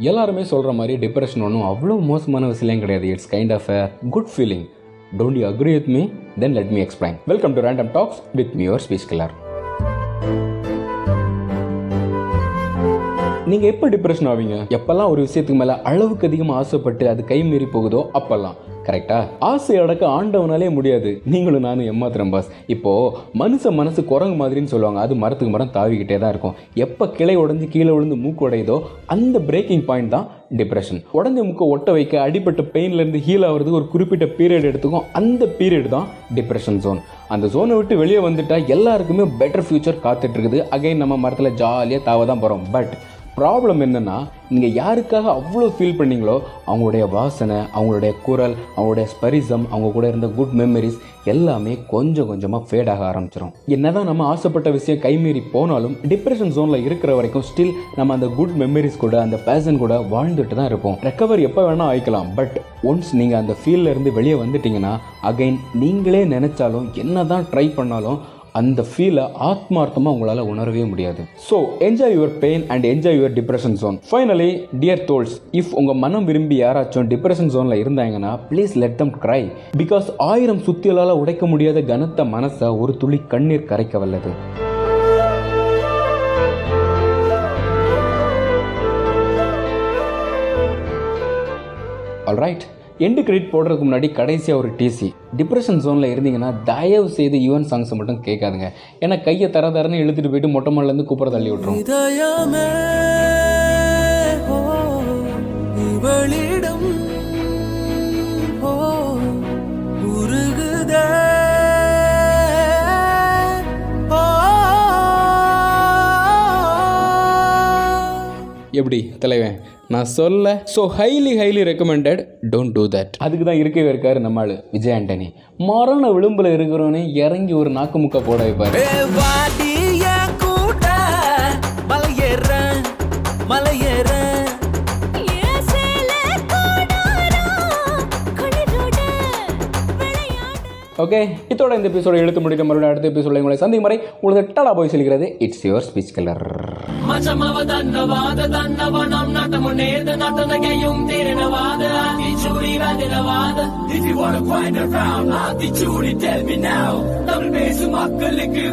எல்லாருமே சொல்கிற மாதிரி டிப்ரெஷன் ஒன்றும் அவ்வளோ மோசமான விஷயம் கிடையாது. It's kind of a good feeling don't you agree with me then let me explain welcome to random talks with me your speech killer நீங்கள் எப்போ டிப்ரெஷன் ஆவீங்க? எப்போல்லாம் ஒரு விஷயத்துக்கு மேலே அளவுக்கு அதிகமாக ஆசைப்பட்டு அது கை மீறி போகுதோ அப்போல்லாம். கரெக்டா ஆசை அடக்க ஆண்டவனாலே முடியாது. நீங்களும் நானும் ஏமாத்துறேன் பாஸ் இப்போ மனுஷ மனசு குரங்கு மாதிரின்னு சொல்லுவாங்க. அது மரத்துக்கு மரம் தாவிக்கிட்டே தான் இருக்கும். எப்போ கிளை உடஞ்சி கீழே விழுந்து மூக்கு உடையுதோ அந்த பிரேக்கிங் பாயிண்ட் தான் டிப்ரெஷன் உடஞ்ச முக்கை ஒட்ட வைக்க அடிப்பட்ட பெயின்லேருந்து ஹீல் ஆகிறதுக்கு ஒரு குறிப்பிட்ட பீரியட் எடுத்துக்கும். அந்த பீரியட் தான் டிப்ரெஷன் ஜோன் அந்த ஜோனை விட்டு வெளியே வந்துட்டால் எல்லாருக்குமே பெட்டர் ஃபியூச்சர் காத்துட்ருக்குது அகைன் நம்ம மரத்தில் ஜாலியாக தாவ தான் போகிறோம் பட் ப்ராப்ளம் என்னென்னா நீங்கள் யாருக்காக அவ்வளோ ஃபீல் பண்ணீங்களோ அவங்களுடைய வாசனை அவங்களுடைய குரல் அவங்களுடைய ஸ்பரிசம் அவங்க கூட இருந்த குட் மெமரிஸ் எல்லாமே கொஞ்சம் கொஞ்சமாக ஃபேட் ஆக ஆரம்பிச்சிடும் என்னதான் நம்ம ஆசைப்பட்ட விஷயம் கைமீறி போனாலும் டிப்ரெஷன் ஜோனில் இருக்கிற வரைக்கும் ஸ்டில் நம்ம அந்த குட் மெமரிஸ் கூட அந்த பேஷன் கூட வாழ்ந்துட்டு தான் இருப்போம். ரெக்கவர் எப்போ வேணால் ஆயிக்கலாம் பட் ஒன்ஸ் நீங்கள் அந்த ஃபீல்டில் இருந்து வெளியே வந்துட்டீங்கன்னா அகைன் நீங்களே நினச்சாலும் என்ன தான் ட்ரை பண்ணாலும் அந்த ஃபீலை ஆத்மார்த்தமாக உங்களால் உணரவே முடியாது. So enjoy your pain and enjoy your depression zone finally dear தோல்ஸ் if உங்கள் மனம் விரும்பி யாராச்சும் டிப்ரெஷன் ஜோனில் இருந்தாங்கன்னா please let them cry because ஆயிரம் சுத்தியலால் உடைக்க முடியாத கனத்த மனசை ஒரு துளி கண்ணீர் கரைக்க வல்லது. ஆல்ரைட் எண்டு கிரெடிட் போடுறதுக்கு முன்னாடி கடைசியாக ஒரு டிசி டிப்ரெஷன் ஜோனில் இருந்தீங்கன்னா தயவு செய்து யுவன் சாங்ஸை மட்டும் கேட்காதுங்க. ஏன்னா கையை தர தரன்னு இழுத்துட்டு போயிட்டு மொட்டை மாடலேருந்து கூப்பிட தள்ளி விட்டுரும். எப்படி தலைவன்? நான் சொல்ல. So highly highly recommended don't do that அதுக்கு தான் இருக்கவே இருக்காரு நம்ம ஆளு விஜய் ஆண்டனி. மரண விளிம்பில் இருக்கிறவனே இறங்கி ஒரு நாக்கு முக்க போட வைப்பாரு. ஓகே இதோட இந்த எபிசோட எடுத்து முடிக்க மறுபடியும் அடுத்த எபிசோட உங்களை சந்தி முறை உங்களுக்கு டலா போய் சொல்கிறது இட்ஸ் யுவர் ஸ்பீச் கலர் மக்களுக்கு